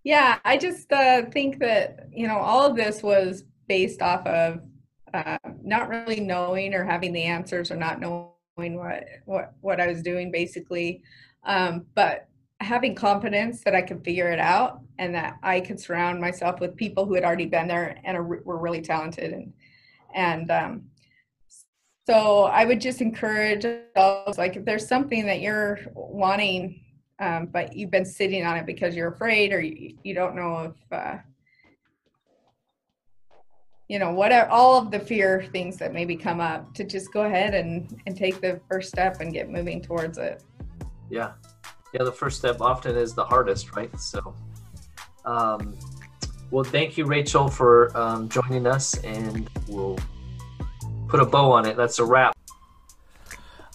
yeah, I just uh, think that, you know, all of this was based off of uh, not really knowing or having the answers or not knowing what, what, what I was doing basically. Um, but having confidence that I could figure it out and that I could surround myself with people who had already been there and are, were really talented. And, and um, so I would just encourage like if there's something that you're wanting um, but you've been sitting on it because you're afraid or you, you don't know if uh, you know what are all of the fear things that maybe come up to just go ahead and and take the first step and get moving towards it. Yeah. Yeah the first step often is the hardest right? So um, well thank you rachel for um, joining us and we'll put a bow on it. That's a wrap.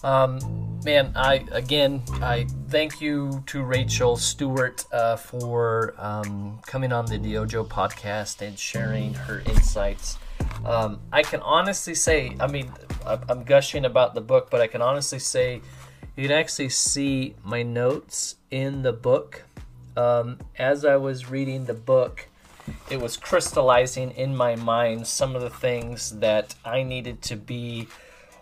Um, man, I again, I thank you to Rachel Stewart uh, for um, coming on the DYOJO podcast and sharing her insights. Um, I can honestly say, I mean, I'm gushing about the book, but I can honestly say you can actually see my notes in the book. Um, as I was reading the book, it was crystallizing in my mind some of the things that I needed to be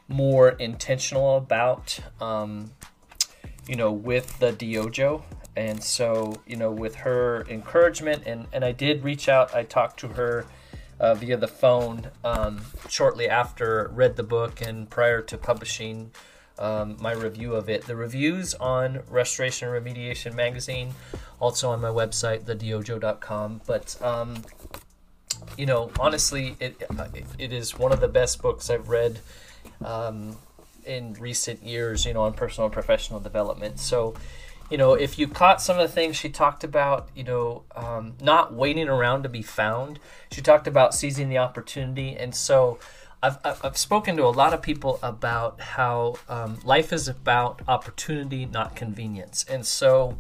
more intentional about, um, you know, with the DYOJO. And so, you know, with her encouragement, and, and I did reach out, I talked to her uh, via the phone um, shortly after read the book and prior to publishing um, my review of it. The reviews on Restoration and Remediation magazine, also on my website, thedyojo.com. But um, you know, honestly, it it is one of the best books I've read um, in recent years. You know, on personal and professional development. So you know, if you caught some of the things she talked about, you know, um, not waiting around to be found, she talked about seizing the opportunity. And so I've, I've spoken to a lot of people about how um, life is about opportunity, not convenience. And so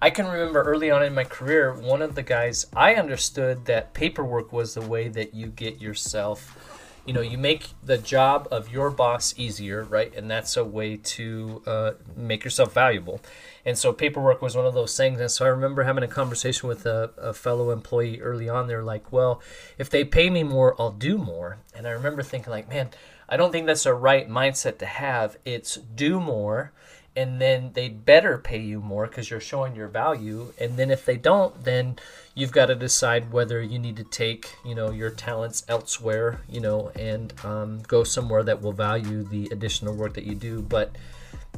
I can remember early on in my career, one of the guys, I understood that paperwork was the way that you get yourself you know you make the job of your boss easier right? And that's a way to uh, make yourself valuable. And so paperwork was one of those things. And so i remember having a conversation with a, a fellow employee early on. They're like well if they pay me more i'll do more. And i remember thinking like man i don't think that's a right mindset to have. It's do more and then they better pay you more because you're showing your value and then if they don't then you've got to decide whether you need to take you know your talents elsewhere you know and um, go somewhere that will value the additional work that you do. But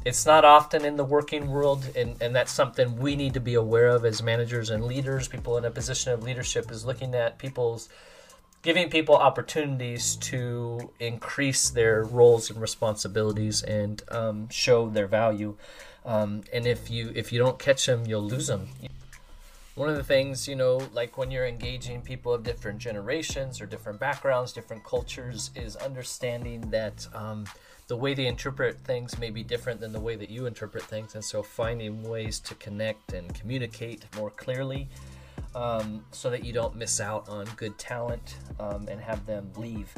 it's not often in the working world and, and that's something we need to be aware of as managers and leaders. People in a position of leadership is looking at people's giving people opportunities to increase their roles and responsibilities and um, show their value. Um, and if you if you don't catch them, you'll lose them. One of the things, you know, like when you're engaging people of different generations or different backgrounds, different cultures, is understanding that um, the way they interpret things may be different than the way that you interpret things. And so finding ways to connect and communicate more clearly um, so that you don't miss out on good talent um, and have them leave.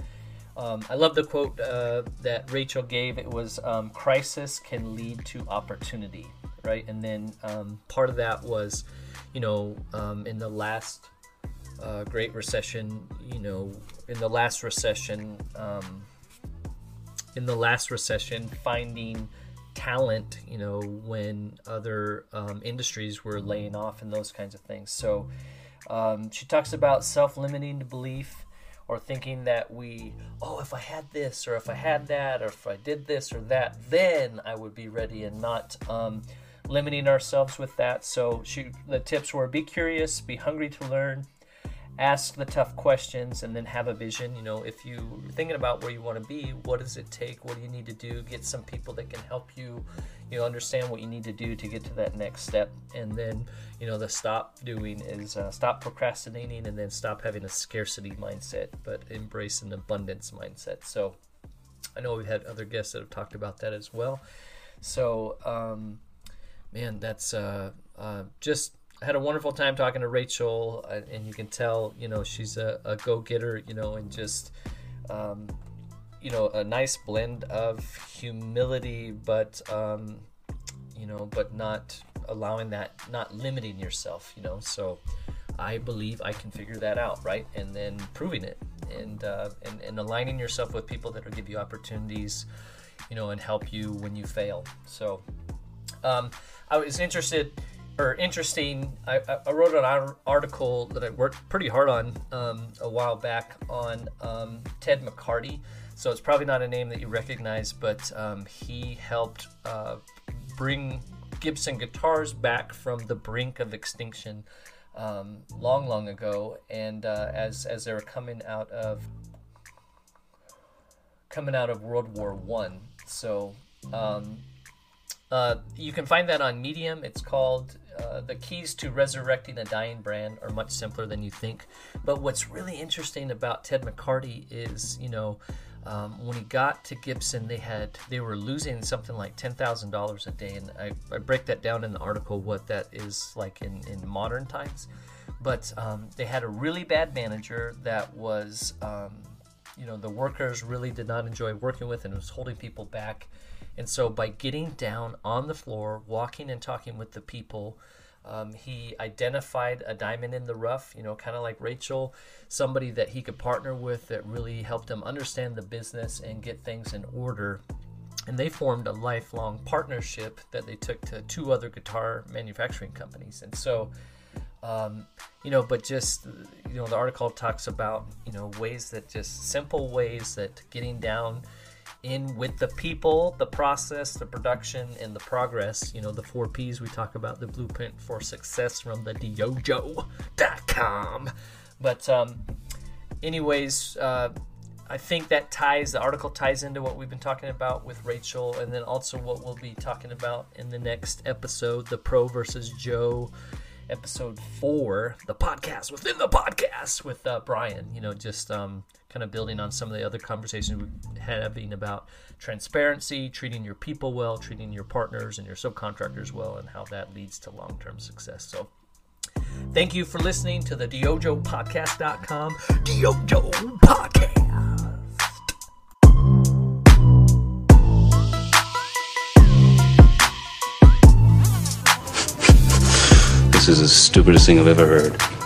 Um, I love the quote uh, that Rachel gave. It was um, "Crisis can lead to opportunity," right? And then um, part of that was, you know, um, in the last uh, Great Recession, you know, in the last recession, in the last recession, finding talent, you know, when other um, industries were laying off and those kinds of things. So um, she talks about self limiting belief or thinking that we, oh, if I had this or if I had that or if I did this or that, then I would be ready and not um, limiting ourselves with that. So she, the tips were be curious, be hungry to learn, ask the tough questions and then have a vision. You know if you're thinking about where you want to be what does it take? What do you need to do? Get some people that can help you you know understand what you need to do to get to that next step. And then you know the stop doing is uh, stop procrastinating and then stop having a scarcity mindset but embrace an abundance mindset. So i know we've had other guests that have talked about that as well. So um, man that's uh, uh, just Had a wonderful time talking to Rachel, uh, and you can tell, you know, she's a, a go getter, you know, and just, um, you know, a nice blend of humility, but, um, you know, but not allowing that, not limiting yourself, you know. So I believe I can figure that out, right? And then proving it and, uh, and, and aligning yourself with people that will give you opportunities, you know, and help you when you fail. So um, I was interested or interesting. I, I wrote an article that I worked pretty hard on um, a while back on um, Ted McCarty. So it's probably not a name that you recognize, but um, he helped uh, bring Gibson guitars back from the brink of extinction um, long, long ago. And uh, as as they were coming out of coming out of World War One, so. Um, uh, you can find that on Medium. It's called uh, the keys to resurrecting a dying brand are much simpler than you think. But what's really interesting about Ted McCarty is, you know, um, when he got to Gibson, they had they were losing something like ten thousand dollars a day, and I, I break that down in the article what that is like in in modern times. But um, they had a really bad manager that was, um, you know, the workers really did not enjoy working with, and was holding people back and so by getting down on the floor, walking and talking with the people, um, he identified a diamond in the rough, you know, kind of like Rachel, somebody that he could partner with that really helped him understand the business and get things in order. And they formed a lifelong partnership that they took to two other guitar manufacturing companies. And so, Um, you know, but just you know, the article talks about you know ways that just simple ways that getting down in with the people, the process, the production, and the progress. You know, the four P's we talk about, the blueprint for success from the DYOJO.com. But, um, anyways, uh, I think that ties, the article ties into what we've been talking about with Rachel, and then also what we'll be talking about in the next episode the Pro versus Joe episode four, the podcast within the podcast with uh, Brian. You know, just um, kind of building on some of the other conversations we've having about transparency, treating your people well, treating your partners and your subcontractors well, and how that leads to long term success. So, thank you for listening to the DYOJOPodcast.com DYOJO Podcast. This is the stupidest thing I've ever heard.